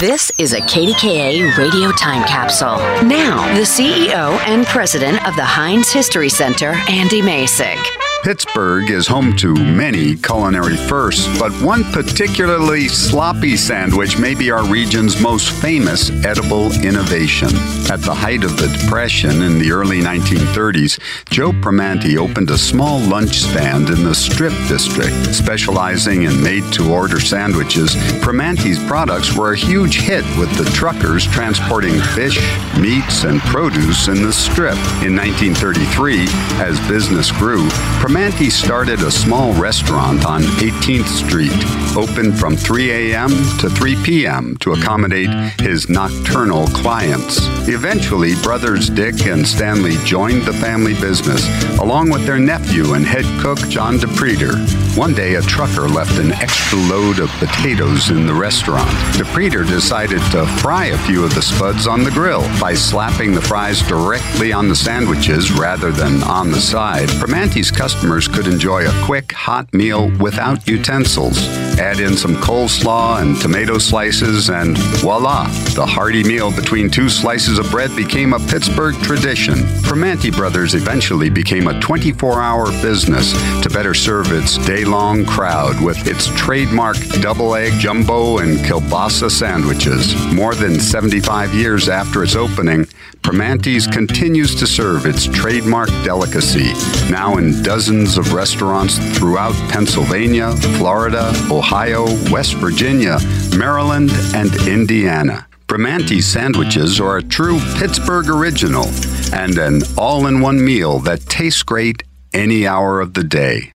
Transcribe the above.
This is a KDKA radio time capsule. Now, the CEO and president of the Heinz History Center, Andy Masich. Pittsburgh is home to many culinary firsts, but one particularly sloppy sandwich may be our region's most famous edible innovation. At the height of the Depression in the early 1930s, Joe Primanti opened a small lunch stand in the Strip District, specializing in made to order sandwiches. Primanti's products were a huge hit with the truckers transporting fish, meats, and produce in the Strip. In 1933, as business grew, Primanti started a small restaurant on 18th Street, open from 3 a.m. to 3 p.m. to accommodate his nocturnal clients. Eventually, brothers Dick and Stanley joined the family business, along with their nephew and head cook John DePreter. One day, a trucker left an extra load of potatoes in the restaurant. DePreter decided to fry a few of the spuds on the grill by slapping the fries directly on the sandwiches rather than on the side. Primanti's customers could enjoy a quick, hot meal without utensils. Add in some coleslaw and tomato slices, and voila! The hearty meal between two slices of bread became a Pittsburgh tradition. Primanti Brothers eventually became a 24 hour business to better serve its day long crowd with its trademark double egg jumbo and kielbasa sandwiches. More than 75 years after its opening, Primanti's continues to serve its trademark delicacy, now in dozens of restaurants throughout Pennsylvania, Florida, Ohio, West Virginia, Maryland, and Indiana. Primanti sandwiches are a true Pittsburgh original and an all in one meal that tastes great any hour of the day.